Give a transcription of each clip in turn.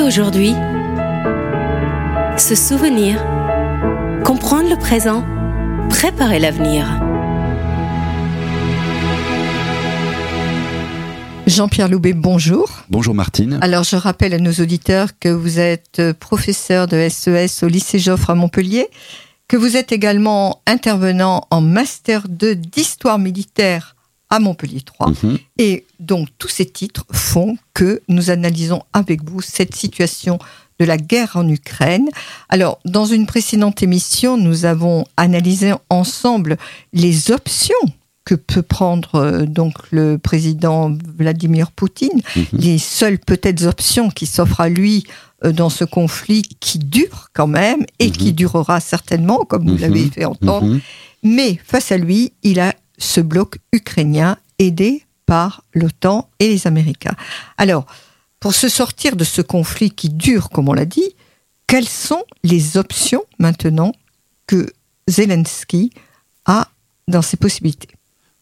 et aujourd'hui. Se souvenir. Comprendre le présent. Préparer l'avenir. Jean-Pierre Loubet, bonjour. Bonjour Martine. Alors je rappelle à nos auditeurs que vous êtes professeur de SES au lycée Joffre à Montpellier, que vous êtes également intervenant en master 2 d'histoire militaire à Montpellier 3. Mhm. Et donc tous ces titres font que nous analysons avec vous cette situation de la guerre en Ukraine. Alors, dans une précédente émission, nous avons analysé ensemble les options que peut prendre euh, donc le président Vladimir Poutine, Mhm. les seules peut-être options qui s'offrent à lui euh, dans ce conflit qui dure quand même et Mhm. qui durera certainement, comme vous Mhm. l'avez fait entendre. Mhm. Mais face à lui, il a ce bloc ukrainien aidé par l'OTAN et les Américains. Alors, pour se sortir de ce conflit qui dure, comme on l'a dit, quelles sont les options maintenant que Zelensky a dans ses possibilités?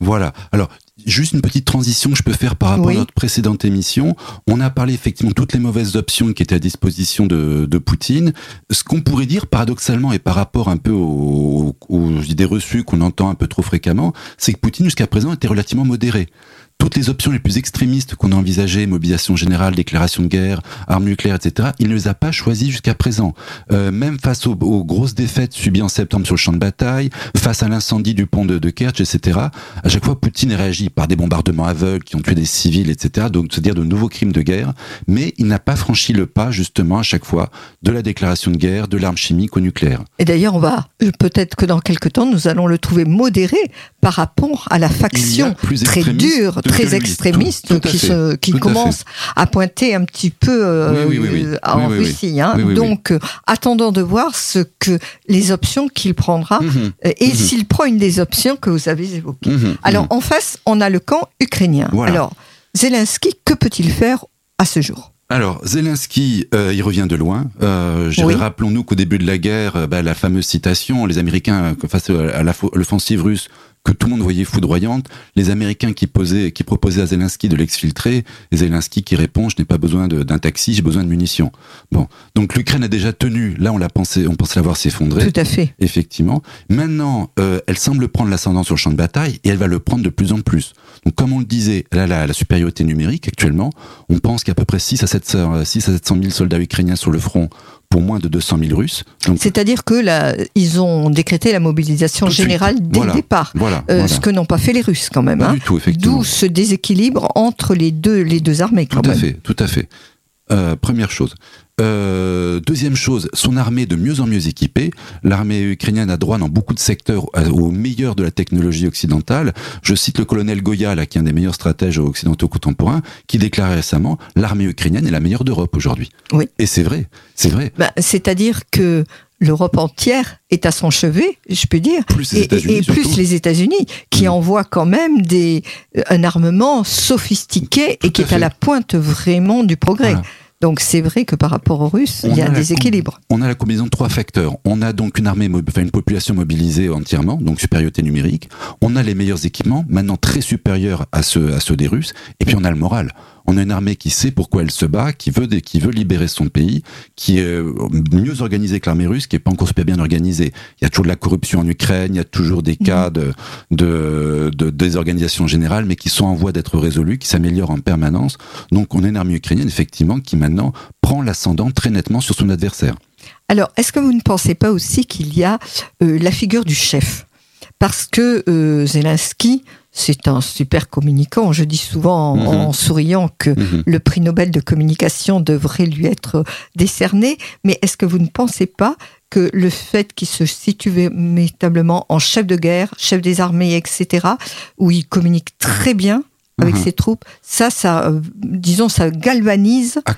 Voilà. Alors, juste une petite transition que je peux faire par rapport Oui. à notre précédente émission. On a parlé effectivement de toutes les mauvaises options qui étaient à disposition de, de Poutine. Ce qu'on pourrait dire paradoxalement et par rapport un peu aux, aux idées reçues qu'on entend un peu trop fréquemment, c'est que Poutine jusqu'à présent était relativement modéré. Toutes les options les plus extrémistes qu'on a envisagées, mobilisation générale, déclaration de guerre, armes nucléaires, etc., il ne les a pas choisies jusqu'à présent. Euh, même face aux, aux grosses défaites subies en septembre sur le champ de bataille, face à l'incendie du pont de, de Kerch, etc., à chaque fois Poutine réagit par des bombardements aveugles qui ont tué des civils, etc., donc c'est-à-dire de nouveaux crimes de guerre, mais il n'a pas franchi le pas, justement, à chaque fois, de la déclaration de guerre, de l'arme chimique au nucléaire. Et d'ailleurs, on va peut-être que dans quelques temps, nous allons le trouver modéré par rapport à la faction plus très dure, très lui. extrémiste Tout- tout à qui, se, qui Tout à commence à, pointer un petit peu euh, Oui, oui, oui, oui. en. Russie. hein. Donc, euh, attendons de voir ce que les options qu'il prendra Mhm, euh, et Mhm. s'il prend une des options que vous avez évoquées. mhm, Alors, en face, on a le camp ukrainien. Voilà. Alors, Zelensky, que peut-il faire à ce jour? Alors, Zelensky, euh, il revient de loin. Euh, Oui. Rappelons-nous qu'au début de la guerre, bah, la fameuse citation, les Américains, face à l'offensive russe, que tout le monde voyait foudroyante, les Américains qui, posaient, qui proposaient à Zelensky de l'exfiltrer, et Zelensky qui répond, je n'ai pas besoin d'un taxi, j'ai besoin de munitions. Bon, donc l'Ukraine a déjà tenu, là on l'a pensé, on pensait l'avoir s'effondrer. Tout à fait. Effectivement. Maintenant, euh, elle semble prendre l'ascendant sur le champ de bataille et elle va le prendre de plus en plus. Donc, comme on le disait, elle a la, la supériorité numérique actuellement. On pense qu'il y a à peu près 6 à 700, euh, 6 à 700 000 soldats ukrainiens sur le front pour moins de 200 000 Russes. C'est-à-dire que là, ils ont décrété la mobilisation de suite. générale dès Voilà. le départ. voilà. Euh, voilà. Ce que n'ont pas fait les Russes quand même. Hein. D'où ce déséquilibre entre les deux, les deux armées quand Tout à même. fait, tout à fait. Euh, première chose. Euh, deuxième chose, son armée est de mieux en mieux équipée. L'armée ukrainienne a droit dans beaucoup de secteurs à- au meilleur de la technologie occidentale. Je cite le colonel Goya, là, qui est un des meilleurs stratèges occidentaux contemporains, qui déclarait récemment l'armée ukrainienne est la meilleure d'Europe aujourd'hui. Oui. Et c'est vrai, c'est vrai. Ben, C'est-à-dire que l'Europe entière est à son chevet, je peux dire, Plus les et, États-Unis, et- et plus les États-Unis, qui Mm. envoient quand même des, euh, un armement sophistiqué et qui est à la pointe vraiment du progrès. Voilà. Donc c'est vrai que par rapport aux Russes, On il y a a un déséquilibre. On a la combinaison de trois facteurs. On a donc une armée, mo- enfin une population mobilisée entièrement, donc supériorité numérique. On a les meilleurs équipements, maintenant très supérieurs à ceux, à ceux des Russes. Et puis on a le moral. On a une armée qui sait pourquoi elle se bat, qui veut, des- qui veut libérer son pays, qui est euh, mieux organisée que l'armée russe, qui est pas encore super bien organisée. Il y a toujours de la corruption en Ukraine, il y a toujours des cas de, de, de désorganisation générale, mais qui sont en voie d'être résolus, qui s'améliorent en permanence. Donc on a une armée ukrainienne, effectivement, qui maintenant prend l'ascendant très nettement sur son adversaire. Alors, est-ce que vous ne pensez pas aussi qu'il y a euh, la figure du chef? Parce que euh, Zelensky, c'est un super communicant. Je dis souvent en, Mhm. en souriant que Mhm. le prix Nobel de communication devrait lui être décerné. Mais est-ce que vous ne pensez pas que le fait qu'il se situe véritablement en chef de guerre, chef des armées, etc., où il communique très bien avec Mhm. ses troupes, ça, ça, euh, disons, ça galvanise Ah,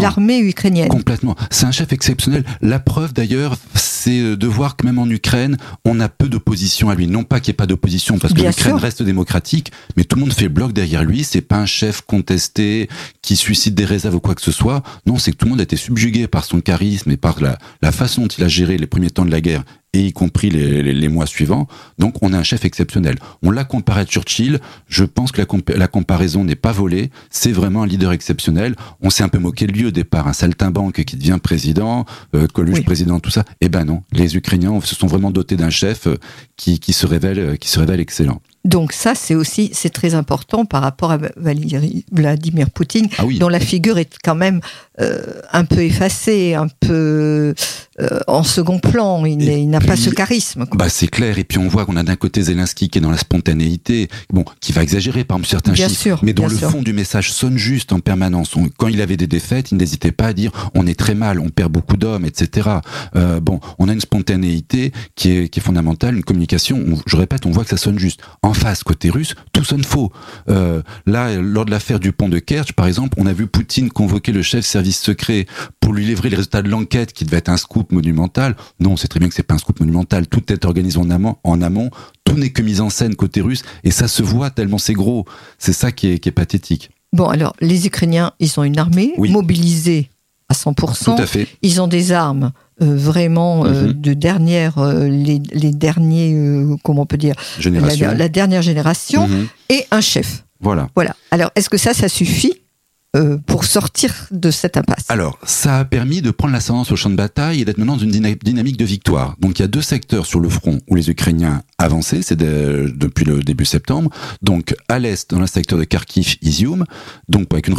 l'armée ukrainienne. Complètement. C'est un chef exceptionnel. La preuve d'ailleurs, c'est euh, de voir que même en Ukraine, on a peu d'opposition à lui. Non pas qu'il n'y ait pas d'opposition, parce que l'Ukraine reste démocratique, mais tout le monde fait bloc derrière lui. C'est pas un chef contesté qui suscite des réserves ou quoi que ce soit. Non, c'est que tout le monde a été subjugué par son charisme et par la, la façon dont il a géré les premiers temps de la guerre et y compris les, les, mois suivants. Donc on a un chef exceptionnel. On l'a comparé à Churchill. Je pense que la, la comparaison n'est pas volée. C'est vraiment un leader exceptionnel. On s'est un peu moqué de lui au départ, un saltimbanque qui devient président, euh, Coluche président, tout ça. Eh ben non, les Ukrainiens se sont vraiment dotés d'un chef euh, qui, qui se révèle, euh, qui se révèle excellent. Donc ça, c'est aussi c'est très important par rapport à Vladimir Poutine, ah dont la figure est quand même euh, un peu effacée, un peu euh, en second plan. Il, n'a pas ce charisme. Bah c'est clair. Et puis on voit qu'on a d'un côté Zelensky qui est dans la spontanéité, bon, qui va exagérer par certains chiffres, mais dont le fond du message sonne juste en permanence. quand il avait des défaites, il n'hésitait pas à dire on est très mal, on perd beaucoup d'hommes, etc. Euh, bon, on a une spontanéité qui est, qui est fondamentale, une communication. je répète, on voit que ça sonne juste. En face, côté russe, tout sonne faux. Euh, là, lors de l'affaire du pont de Kerch, par exemple, on a vu Poutine convoquer le chef service secret pour lui livrer les résultats de l'enquête qui devait être un scoop monumental. Non, c'est très bien que c'est pas un scoop monumental. Tout est organisé en amont. En amont. Tout n'est que mise en scène côté russe et ça se voit tellement c'est gros. C'est ça qui est, qui est pathétique. Bon, alors, les Ukrainiens, ils ont une armée mobilisée à 100%. Tout à fait. Ils ont des armes euh, vraiment euh, mhm. de dernière, euh, les, les, derniers, comment on peut dire, la, la, dernière génération, mhm. et un chef. Voilà. Voilà. Alors, est-ce que ça, ça suffit? Euh, pour sortir de cette impasse Alors, ça a permis de prendre l'ascendance au champ de bataille et d'être maintenant dans une dynamique de victoire. Donc, il y a deux secteurs sur le front où les Ukrainiens avançaient, c'est depuis le début septembre. Donc, à l'est, dans le secteur de Kharkiv, Izium, donc avec une,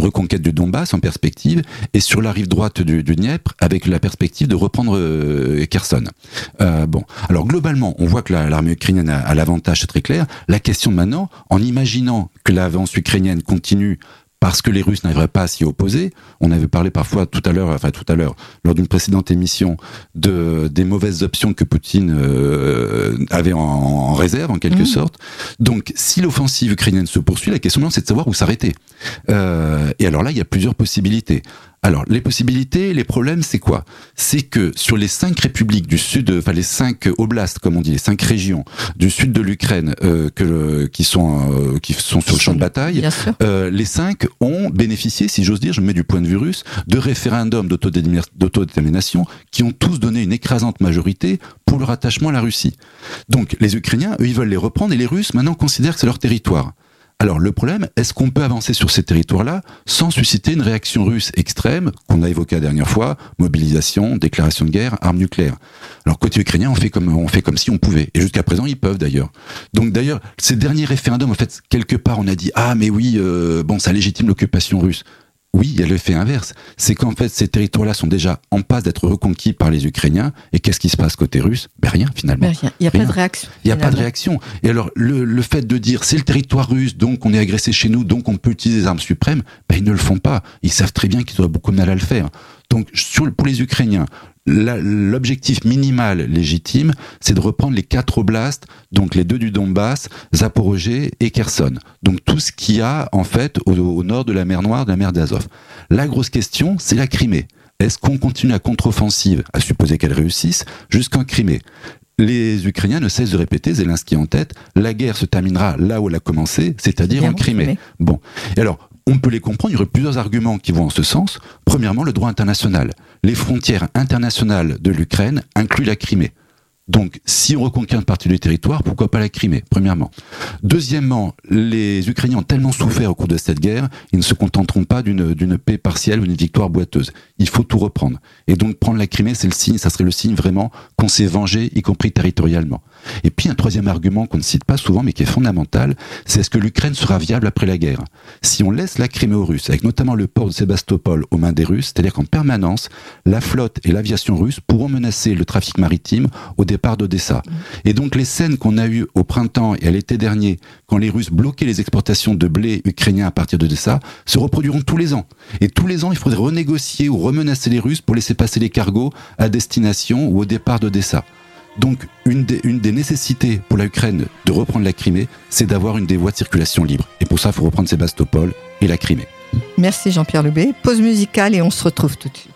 reconquête du Donbass en perspective, et sur la rive droite du, du Dniepr, avec la perspective de reprendre euh, Kherson. Euh, bon, alors globalement, on voit que l'armée ukrainienne a, a l'avantage, c'est très clair. La question maintenant, en imaginant que l'avance ukrainienne continue parce que les Russes n'arriveraient pas à s'y opposer. On avait parlé parfois tout à l'heure, enfin tout à l'heure, lors d'une précédente émission, de des mauvaises options que Poutine euh, avait en, réserve, en quelque mmh. sorte. Donc, si l'offensive ukrainienne se poursuit, la question c'est de savoir où s'arrêter. Euh, et alors là, il y a plusieurs possibilités. Alors, les possibilités, les problèmes, c'est quoi? C'est que sur les cinq républiques du sud, enfin les cinq oblasts, comme on dit, les cinq régions du sud de l'Ukraine euh, que qui sont euh, qui sont sur le champ de bataille, euh, les cinq ont bénéficié, si j'ose dire, je me mets du point de vue russe, de référendums d'autodétermination qui ont tous donné une écrasante majorité pour leur attachement à la Russie. Donc, les Ukrainiens, eux, ils veulent les reprendre et les Russes maintenant considèrent que c'est leur territoire. Alors le problème, est-ce qu'on peut avancer sur ces territoires-là sans susciter une réaction russe extrême qu'on a évoquée la dernière fois, mobilisation, déclaration de guerre, armes nucléaires? Alors côté ukrainien, on fait comme on fait comme si on pouvait, et jusqu'à présent ils peuvent d'ailleurs. Donc d'ailleurs, ces derniers référendums, en fait, quelque part, on a dit ah mais oui, euh, bon, ça légitime l'occupation russe. Oui, il y a l'effet inverse. C'est qu'en fait, ces territoires-là sont déjà en passe d'être reconquis par les Ukrainiens. Et qu'est-ce qui se passe côté russe? Ben rien, finalement. Il n'y a pas de réaction. Il n'y a pas de réaction. Et alors, le, le fait de dire c'est le territoire russe, donc on est agressé chez nous, donc on peut utiliser des armes suprêmes, ben ils ne le font pas. Ils savent très bien qu'ils auraient beaucoup de mal à le faire. Donc, sur, pour les Ukrainiens, l'objectif minimal légitime, c'est de reprendre les quatre oblasts, donc les deux du Donbass, Zaporozhye et Kherson. Donc tout ce qu'il y a en fait au, nord de la mer Noire, de la mer d'Azov. La grosse question, c'est la Crimée. Est-ce qu'on continue la contre-offensive, à supposer qu'elle réussisse, jusqu'en Crimée? Les Ukrainiens ne cessent de répéter, Zelensky en tête, la guerre se terminera là où elle a commencé, c'est-à-dire en Crimée. Bon. Et alors, on peut les comprendre, il y aurait plusieurs arguments qui vont en ce sens. Premièrement, le droit international. Les frontières internationales de l'Ukraine incluent la Crimée. Donc, si on reconquiert une partie du territoire, pourquoi pas la Crimée, premièrement. Deuxièmement, les Ukrainiens ont tellement souffert au cours de cette guerre, ils ne se contenteront pas d'une paix partielle ou d'une victoire boiteuse. Il faut tout reprendre. Et donc, prendre la Crimée, c'est le signe, ça serait le signe vraiment qu'on s'est vengé, y compris territorialement. Et puis, un troisième argument qu'on ne cite pas souvent, mais qui est fondamental, c'est est-ce que l'Ukraine sera viable après la guerre? Si on laisse la Crimée aux Russes, avec notamment le port de Sébastopol aux mains des Russes, c'est-à-dire qu'en permanence, la flotte et l'aviation russe pourront menacer le trafic maritime au départ d'Odessa. Et donc les scènes qu'on a eues au printemps et à l'été dernier, quand les Russes bloquaient les exportations de blé ukrainien à partir d'Odessa, se reproduiront tous les ans. Et tous les ans, il faudrait renégocier ou remenacer les Russes pour laisser passer les cargos à destination ou au départ d'Odessa. Donc, une des, une des, nécessités pour la Ukraine de reprendre la Crimée, c'est d'avoir une des voies de circulation libre. Et pour ça, il faut reprendre Sébastopol et la Crimée. Merci Jean-Pierre Lubé. Pause musicale et on se retrouve tout de suite.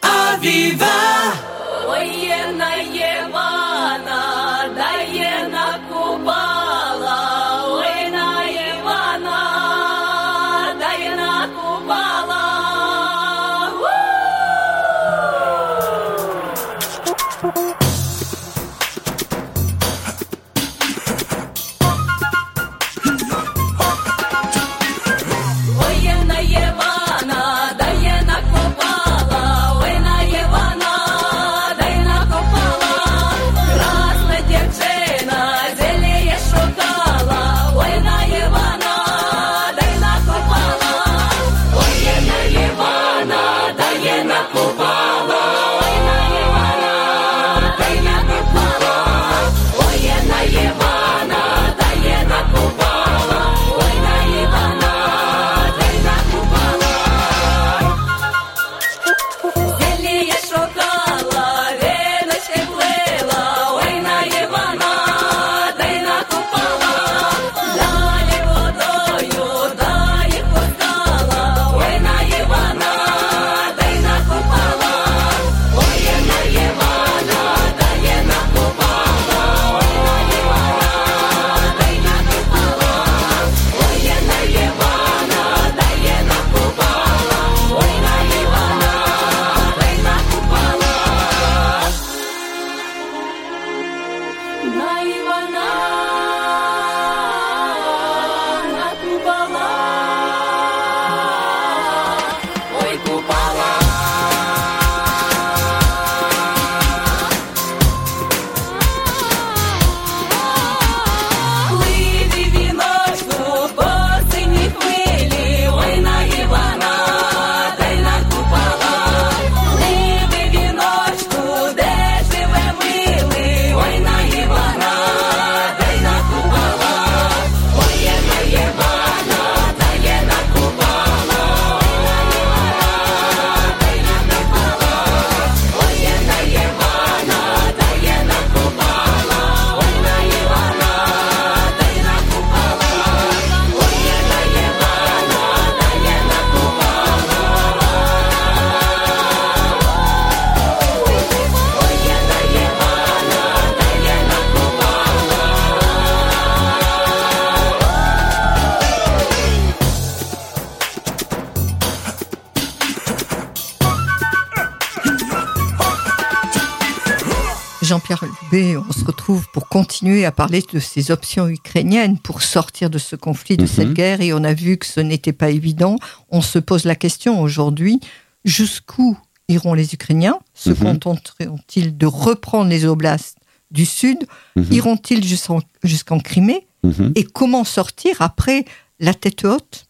Jean-Pierre Loubet, on se retrouve pour continuer à parler de ces options ukrainiennes pour sortir de ce conflit, de cette Mhm. guerre, et on a vu que ce n'était pas évident. On se pose la question aujourd'hui, jusqu'où iront les Ukrainiens? Se Mhm. contenteront-ils de reprendre les oblasts du Sud? Mhm. Iront-ils jusqu'en Crimée? Et comment sortir après la tête haute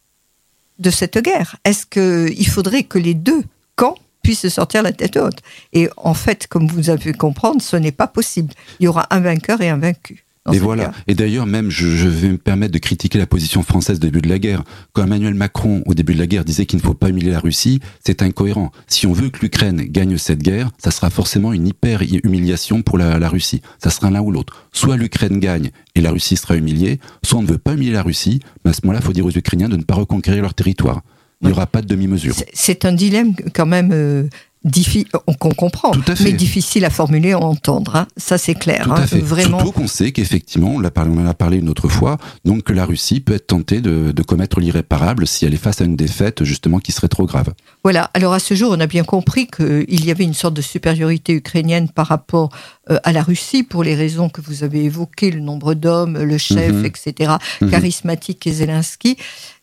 de cette guerre? Est-ce qu'il faudrait que les deux camps puissent sortir la tête haute Et en fait, comme vous avez pu comprendre, ce n'est pas possible. Il y aura un vainqueur et un vaincu. Et voilà. Et d'ailleurs, même, je, je vais me permettre de critiquer la position française au début de la guerre. Quand Emmanuel Macron, au début de la guerre, disait qu'il ne faut pas humilier la Russie, c'est incohérent. Si on veut que l'Ukraine gagne cette guerre, ça sera forcément une hyper humiliation pour la, la Russie. Ça sera l'un ou l'autre. Soit l'Ukraine gagne et la Russie sera humiliée, soit on ne veut pas humilier la Russie, mais à ce moment-là, il faut dire aux Ukrainiens de ne pas reconquérir leur territoire. Il n'y aura pas de demi-mesure. C'est- un dilemme quand même euh, euh, qu'on comprend, Tout à fait. mais difficile à formuler, à entendre. hein. Ça, c'est clair. Tout hein. à fait. Vraiment. Surtout qu'on sait qu'effectivement, on, en a parlé une autre fois, donc que la Russie peut être tentée de, de commettre l'irréparable si elle est face à une défaite justement qui serait trop grave. Voilà, alors à ce jour, on a bien compris qu'il y avait une sorte de supériorité ukrainienne par rapport euh, à la Russie pour les raisons que vous avez évoquées, le nombre d'hommes, le chef, Mhm. etc., Mhm. charismatique et Zelensky.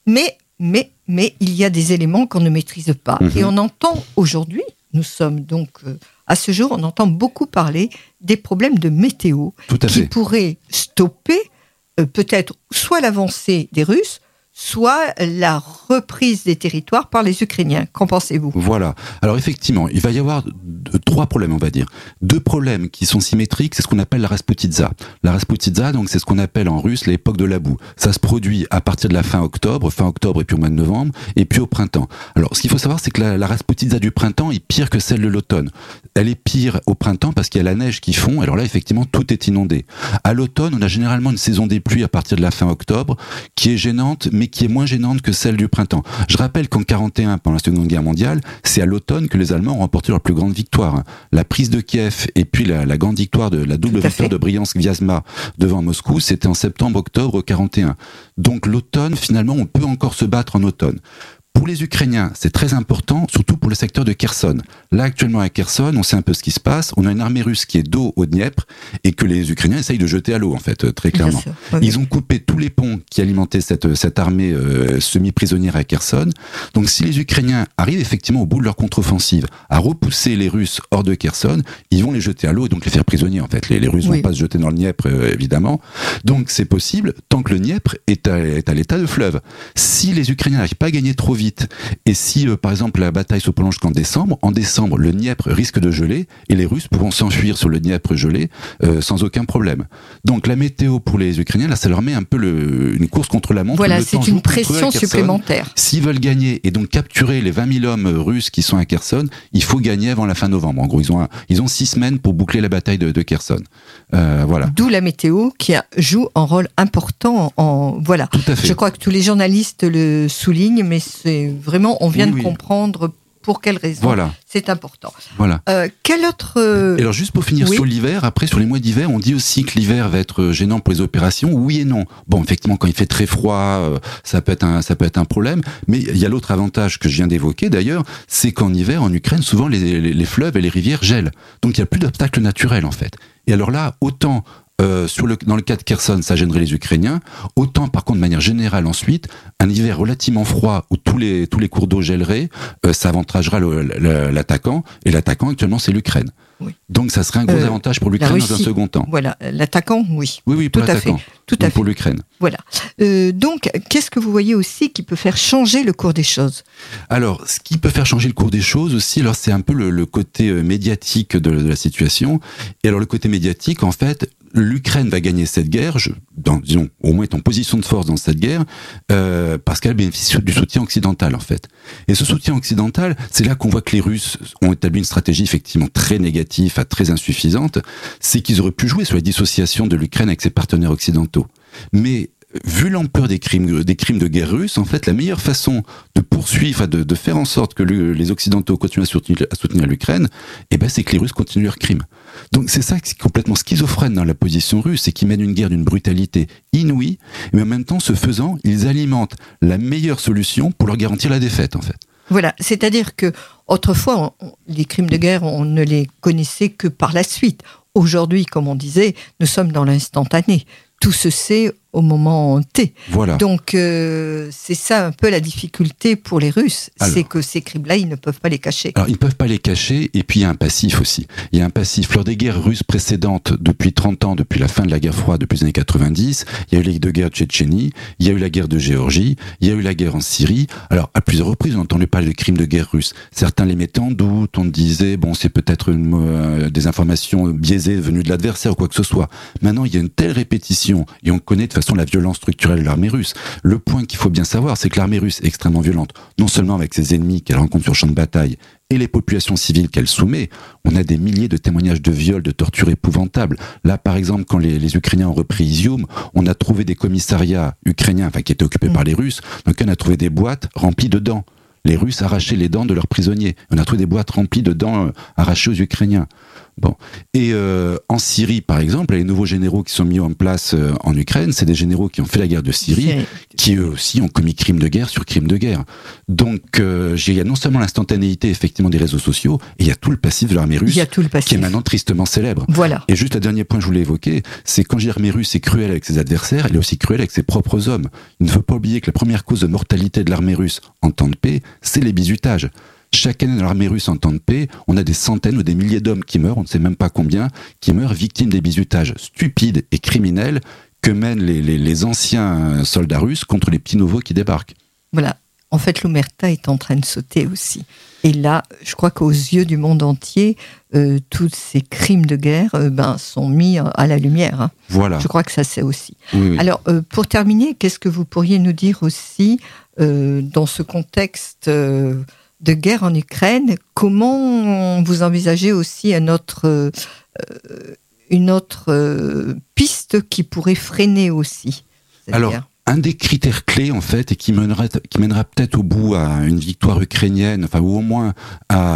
Mais, mais, mais il y a des éléments qu'on ne maîtrise pas. Mhm. Et on entend aujourd'hui, nous sommes donc euh, à ce jour, on entend beaucoup parler des problèmes de météo Tout à qui fait. pourraient stopper euh, peut-être soit l'avancée des Russes, soit la reprise des territoires par les Ukrainiens. Qu'en pensez-vous? Voilà. Alors effectivement, il va y avoir trois problèmes, on va dire. Deux problèmes qui sont symétriques, c'est ce qu'on appelle la Rasputitsa. La Rasputitsa, donc, c'est ce qu'on appelle en russe l'époque de la boue. Ça se produit à partir de la fin octobre, fin octobre et puis au mois de novembre, et puis au printemps. Alors, ce qu'il faut savoir, c'est que la, la Rasputitsa du printemps est pire que celle de l'automne. Elle est pire au printemps parce qu'il y a la neige qui fond. Alors là, effectivement, tout est inondé. À l'automne, on a généralement une saison des pluies à partir de la fin octobre, qui est gênante, mais qui est moins gênante que celle du printemps. Je rappelle qu'en 41, pendant la Seconde Guerre mondiale, c'est à l'automne que les Allemands ont remporté leur plus grande victoire. La prise de Kiev et puis la, la grande victoire de la double victoire de Briansk-Vyazma devant Moscou, c'était en septembre-octobre 41. Donc l'automne, finalement, on peut encore se battre en automne. Pour les Ukrainiens, c'est très important, surtout pour le secteur de Kherson. Là, actuellement, à Kherson, on sait un peu ce qui se passe. On a une armée russe qui est d'eau au Dniepr et que les Ukrainiens essayent de jeter à l'eau, en fait, euh, très clairement. sûr. Oui, Ils ont coupé tous les ponts qui alimentaient cette, cette armée euh, semi-prisonnière à Kherson. Donc si les Ukrainiens arrivent effectivement au bout de leur contre-offensive à repousser les Russes hors de Kherson, ils vont les jeter à l'eau et donc les faire prisonniers en fait. Les, les Russes Oui. vont pas se jeter dans le Dniepr euh, évidemment. Donc c'est possible tant que le Dniepr est à, à l'état de fleuve. Si les Ukrainiens n'arrivent pas à gagner trop vite et si euh, par exemple la bataille se prolonge qu'en décembre, en décembre le Dniepr risque de geler et les Russes pourront s'enfuir sur le Dniepr gelé euh, sans aucun problème. Donc la météo pour les Ukrainiens, là, ça leur met un peu le, une course contre la montre. Voilà, c'est une pression supplémentaire. S'ils veulent gagner et donc capturer les 20 000 hommes russes qui sont à Kherson, il faut gagner avant la fin novembre. En gros, ils ont, un- ils ont six semaines pour boucler la bataille de, de Kherson. Euh, voilà. D'où la météo qui joue un rôle important en voilà. Tout à fait. Je crois que tous les journalistes le soulignent, mais c'est vraiment on vient Oui, de oui. comprendre pour quelle raison. Voilà, C'est important. voilà. Euh, quel autre euh, Et alors juste pour finir oui. sur l'hiver, après sur les mois d'hiver, on dit aussi que l'hiver va être gênant pour les opérations. Oui et non. Bon, effectivement, quand il fait très froid, euh, ça peut être un ça peut être un problème. Mais il y a l'autre avantage que je viens d'évoquer d'ailleurs, c'est qu'en hiver, en Ukraine, souvent les, les, les fleuves et les rivières gèlent. Donc il y a plus d'obstacles naturels en fait. Et alors là, autant euh, sur le, dans le cas de Kherson, ça gênerait les Ukrainiens. Autant, par contre, de manière générale, ensuite, un hiver relativement froid où tous les tous les cours d'eau gèleraient, euh, ça avantagera l'attaquant. Et l'attaquant actuellement, c'est l'Ukraine. Oui. Donc, ça serait un gros Euh, avantage pour l'Ukraine dans un second temps. voilà l'attaquant, oui, Oui, oui, pour tout à fait, tout à fait. pour l'Ukraine. Voilà. Euh, donc, qu'est-ce que vous voyez aussi qui peut faire changer le cours des choses? Alors, ce qui peut faire changer le cours des choses aussi, alors c'est un peu le, le côté médiatique de, de la situation. Et alors, le côté médiatique, en fait, l'Ukraine va gagner cette guerre, disons, au moins est en position de force dans cette guerre, euh, parce qu'elle bénéficie du soutien occidental, en fait. Et ce soutien occidental, c'est là qu'on voit que les Russes ont établi une stratégie effectivement très négative, à très insuffisante, c'est qu'ils auraient pu jouer sur la dissociation de l'Ukraine avec ses partenaires occidentaux. Mais vu l'ampleur des crimes, des crimes de guerre russes, en fait, la meilleure façon de poursuivre, de, de faire en sorte que le- les Occidentaux continuent à soutenir, à soutenir l'Ukraine, eh ben, c'est que les Russes continuent leurs crimes. Donc c'est ça qui est complètement schizophrène dans la position russe, c'est qu'ils mènent une guerre d'une brutalité inouïe, mais en même temps, ce faisant, ils alimentent la meilleure solution pour leur garantir la défaite, en fait. Voilà, c'est-à-dire que autrefois, les crimes de guerre, on ne les connaissait que par la suite. Aujourd'hui, comme on disait, nous sommes dans l'instantané. Tout se sait au moment T. Voilà. Donc euh, c'est ça un peu la difficulté pour les Russes, c'est que ces crimes-là, ils ne peuvent pas les cacher. Alors, ils ne peuvent pas les cacher, et puis il y a un passif aussi. Il y a un passif. Lors des guerres russes précédentes, depuis 30 ans, depuis la fin de la guerre froide, depuis les années 90, il y a eu les deux guerres de Tchétchénie, il y a eu la guerre de Géorgie, il y a eu la guerre en Syrie. Alors, à plusieurs reprises, on entendait parler de crimes de guerre russes. Certains les mettaient en doute, on disait, bon, c'est peut-être euh, des informations biaisées venues de l'adversaire ou quoi que ce soit. Maintenant, il y a une telle répétition, et on connaît de façon la violence structurelle de l'armée russe. Le point qu'il faut bien savoir, c'est que l'armée russe est extrêmement violente, non seulement avec ses ennemis qu'elle rencontre sur champ de bataille, et les populations civiles qu'elle soumet, on a des milliers de témoignages de viols, de tortures épouvantables. Là, par exemple, quand les, les Ukrainiens ont repris Izium, on a trouvé des commissariats ukrainiens, enfin qui étaient occupés Mm. par les Russes, donc on a trouvé des boîtes remplies de dents. Les Russes arrachaient les dents de leurs prisonniers. On a trouvé des boîtes remplies de dents euh, arrachées aux Ukrainiens. Bon. Et euh, en Syrie, par exemple, les nouveaux généraux qui sont mis en place euh, en Ukraine, c'est des généraux qui ont fait la guerre de Syrie, qui eux aussi ont commis crime de guerre sur crime de guerre. Donc, euh, il y a non seulement l'instantanéité effectivement des réseaux sociaux, et il y a tout le passif de l'armée russe, y a tout le qui est maintenant tristement célèbre. Voilà. Et juste un dernier point que je voulais évoquer, c'est quand l'armée russe est cruelle avec ses adversaires, elle est aussi cruelle avec ses propres hommes. Il ne faut pas oublier que la première cause de mortalité de l'armée russe en temps de paix, c'est les bizutages. Chaque année dans l'armée russe en temps de paix, on a des centaines ou des milliers d'hommes qui meurent, on ne sait même pas combien, qui meurent victimes des bizutages stupides et criminels que mènent les, les- les anciens soldats russes contre les petits nouveaux qui débarquent. Voilà. En fait, l'Omerta est en train de sauter aussi. Et là, je crois qu'aux yeux du monde entier, euh, tous ces crimes de guerre euh, ben, sont mis à la lumière. hein. Voilà. Je crois que ça c'est aussi. Oui, oui. Alors, euh, pour terminer, qu'est-ce que vous pourriez nous dire aussi dans ce contexte de guerre en Ukraine Comment vous envisagez aussi un autre, euh, une autre euh, piste qui pourrait freiner aussi Alors, un des critères clés en fait et qui mènera peut-être au bout à une victoire ukrainienne, enfin ou au moins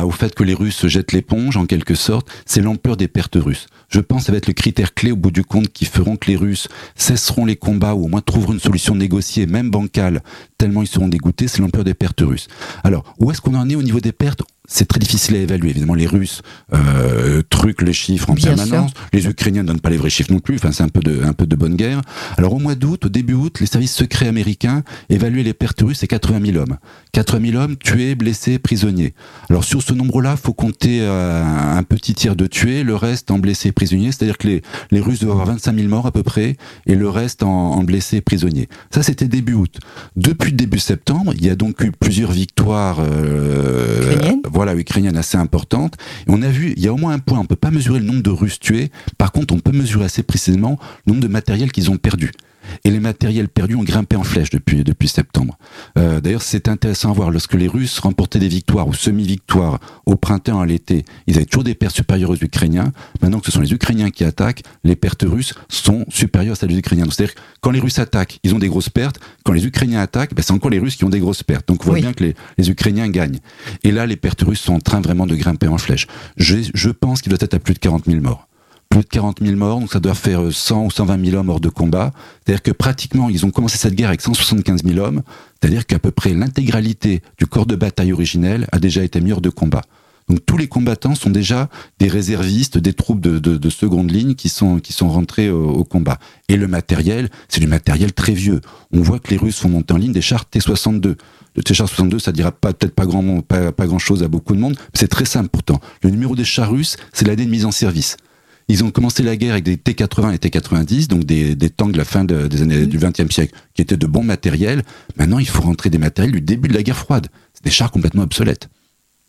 au fait que les Russes jettent l'éponge en quelque sorte, c'est l'ampleur des pertes russes. Je pense que ça va être le critère clé au bout du compte qui feront que les Russes cesseront les combats ou au moins trouveront une solution négociée, même bancale, tellement ils seront dégoûtés, c'est l'ampleur des pertes russes. Alors, où est-ce qu'on en est au niveau des pertes c'est très difficile à évaluer. Évidemment, les Russes euh, truquent les chiffres en Bien permanence. Les Ukrainiens ne donnent pas les vrais chiffres non plus. Enfin, c'est un peu de un peu de bonne guerre. Alors, au mois d'août, au début août, les services secrets américains évaluaient les pertes russes à 80 000 hommes. 80 000 hommes tués, blessés, prisonniers. Alors, sur ce nombre-là, faut compter euh, un petit tiers de tués, le reste en blessés prisonniers. C'est-à-dire que les, les Russes doivent avoir 25 000 morts à peu près, et le reste en, en blessés prisonniers. Ça, c'était début août. Depuis début septembre, il y a donc eu plusieurs victoires euh. Voilà, ukrainiennes assez importantes. Et on a vu, il y a au moins un point, on peut pas mesurer le nombre de Russes tués. Par contre, on peut mesurer assez précisément le nombre de matériels qu'ils ont perdu. Et les matériels perdus ont grimpé en flèche depuis, depuis septembre. Euh, D'ailleurs, c'est intéressant à voir. Lorsque les Russes remportaient des victoires ou semi-victoires au printemps, à l'été, ils avaient toujours des pertes supérieures aux Ukrainiens. Maintenant que ce sont les Ukrainiens qui attaquent, les pertes russes sont supérieures à celles des Ukrainiens. C'est-à-dire que quand les Russes attaquent, ils ont des grosses pertes. Quand les Ukrainiens attaquent, ben, c'est encore les Russes qui ont des grosses pertes. Donc on voit Oui. bien que les, les Ukrainiens gagnent. Et là, les pertes russes sont en train vraiment de grimper en flèche. Je, je pense qu'il doit être à plus de 40 000 morts plus de 40 000 morts, donc ça doit faire euh, 100 ou 120 000 hommes hors de combat. C'est-à-dire que pratiquement, ils ont commencé cette guerre avec 175 000 hommes, c'est-à-dire qu'à peu près l'intégralité du corps de bataille originel a déjà été mis hors de combat. Donc tous les combattants sont déjà des réservistes, des troupes de, de, de seconde ligne qui sont, qui sont rentrés au, combat. Et le matériel, c'est du matériel très vieux. On voit que les Russes font monter en ligne des chars T-62. Le T-char 62, ça dira pas peut-être pas grand pas, pas grand chose à beaucoup de monde, mais c'est très simple pourtant. Le numéro des chars russes, c'est l'année de mise en service. Ils ont commencé la guerre avec des T80 et T90, donc des, des tanks de la fin de- des années du XXe siècle, qui étaient de bons matériels. Maintenant, il faut rentrer des matériels du début de la guerre froide. C'est des chars complètement obsolètes.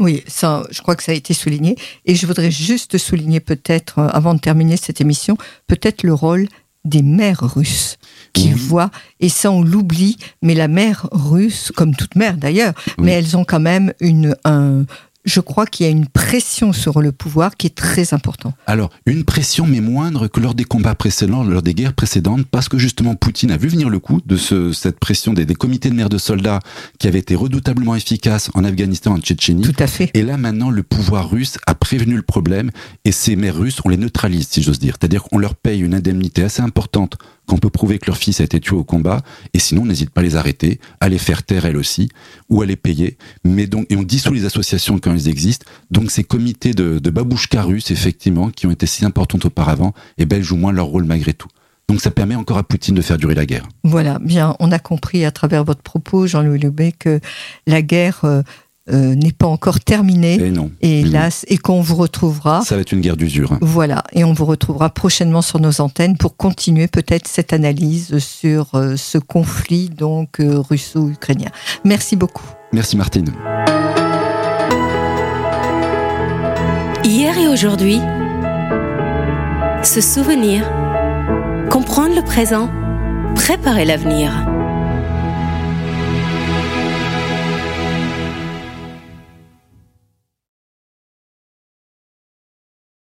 Oui, ça, je crois que ça a été souligné. Et je voudrais juste souligner peut-être, euh, avant de terminer cette émission, peut-être le rôle des mères russes qui Oui. voient, et ça on l'oublie, mais la mère russe, comme toute mère d'ailleurs, Oui. mais elles ont quand même une, un, je crois qu'il y a une pression sur le pouvoir qui est très important. Alors, une pression, mais moindre que lors des combats précédents, lors des guerres précédentes, parce que justement Poutine a vu venir le coup de ce, cette pression des, des comités de maires de soldats qui avaient été redoutablement efficaces en Afghanistan, en Tchétchénie. Tout à fait. Et là, maintenant, le pouvoir russe a prévenu le problème et ces maires russes, on les neutralise, si j'ose dire. C'est-à-dire qu'on leur paye une indemnité assez importante qu'on peut prouver que leur fils a été tué au combat, et sinon, n'hésite pas à les arrêter, à les faire taire elles aussi, ou à les payer. Et on dissout les associations quand elles existent. Donc, ces comités de, de babouchka russes, effectivement, qui ont été si importantes auparavant, eh ben, elles jouent moins leur rôle malgré tout. Donc ça permet encore à Poutine de faire durer la guerre. Voilà, bien, on a compris à travers votre propos, Jean-Louis Lubé, que la guerre euh, n'est pas encore terminée. Et non. Et hélas, et qu'on vous retrouvera. Ça va être une guerre d'usure. hein. Voilà, et on vous retrouvera prochainement sur nos antennes pour continuer peut-être cette analyse sur euh, ce conflit donc euh, russo-ukrainien. Merci beaucoup. Merci Martine. Hier et aujourd'hui, se souvenir, comprendre le présent, préparer l'avenir.